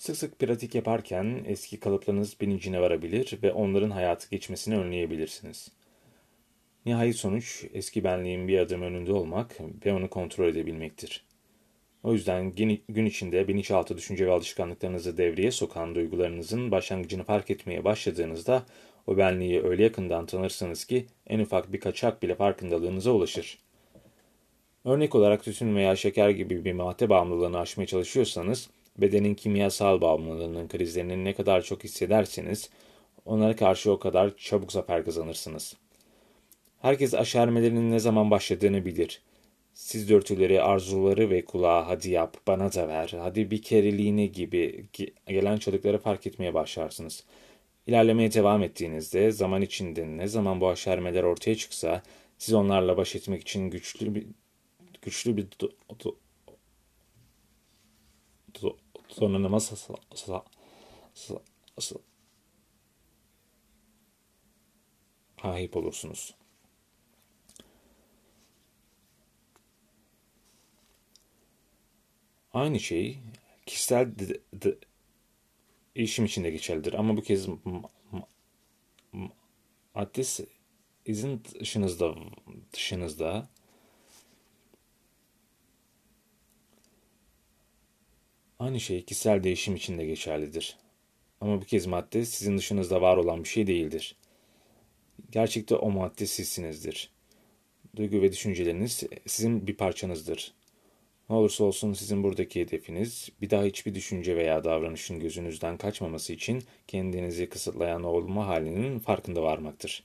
Sık sık pratik yaparken eski kalıplarınız bilincine varabilir ve onların hayatı geçmesini önleyebilirsiniz. Nihai sonuç eski benliğin bir adım önünde olmak ve onu kontrol edebilmektir. O yüzden gün içinde bilinçaltı düşünce ve alışkanlıklarınızı devreye sokan duygularınızın başlangıcını fark etmeye başladığınızda o benliği öyle yakından tanırsınız ki en ufak bir kaçak bile farkındalığınıza ulaşır. Örnek olarak tütün veya şeker gibi bir madde bağımlılığını aşmaya çalışıyorsanız, bedenin kimyasal bağımlılığının krizlerini ne kadar çok hissederseniz, onlara karşı o kadar çabuk zafer kazanırsınız. Herkes aşermelerinin ne zaman başladığını bilir. Siz dörtüleri, arzuları ve kulağa hadi yap, bana da ver, hadi bir kereliğine gibi gelen çocukları fark etmeye başlarsınız. İlerlemeye devam ettiğinizde zaman içinde ne zaman bu aşermeler ortaya çıksa siz onlarla baş etmek için güçlü bir güçlü bir do, do, do, donanıma sahip olursunuz. Aynı şey kişisel değişim için de geçerlidir. Ama bu kez madde izin dışınızda, dışınızda Aynı şey kişisel değişim için de geçerlidir. Ama bu kez madde sizin dışınızda var olan bir şey değildir. Gerçekte o madde sizsinizdir. Duygu ve düşünceleriniz sizin bir parçanızdır. Ne olursa olsun sizin buradaki hedefiniz bir daha hiçbir düşünce veya davranışın gözünüzden kaçmaması için kendinizi kısıtlayan olma halinin farkında varmaktır.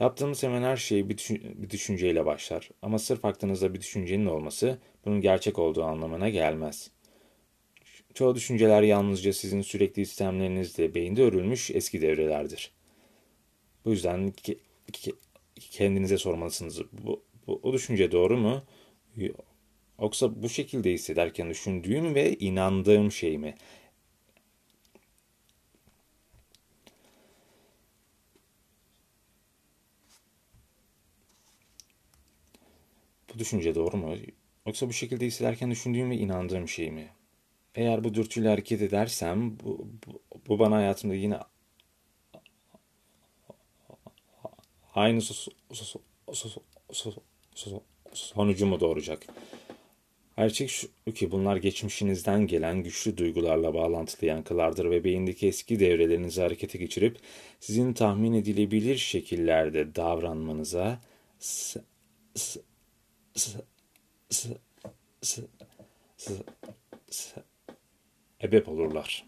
Yaptığımız hemen her şey bir, düşün bir düşünceyle başlar ama sırf aklınızda bir düşüncenin olması bunun gerçek olduğu anlamına gelmez. Çoğu düşünceler yalnızca sizin sürekli istemlerinizle beyinde örülmüş eski devrelerdir. Bu yüzden ki, ki, kendinize sormalısınız. Bu, bu, o düşünce doğru mu? Yoksa bu şekilde hissederken düşündüğüm ve inandığım şey mi? Bu düşünce doğru mu? Yoksa bu şekilde hissederken düşündüğüm ve inandığım şey mi? Eğer bu dürtüyle hareket edersem bu, bu, bu bana hayatımda yine aynı sonucu mu doğuracak? Gerçek şu ki bunlar geçmişinizden gelen güçlü duygularla bağlantılı yankılardır ve beyindeki eski devrelerinizi harekete geçirip sizin tahmin edilebilir şekillerde davranmanıza ebep olurlar.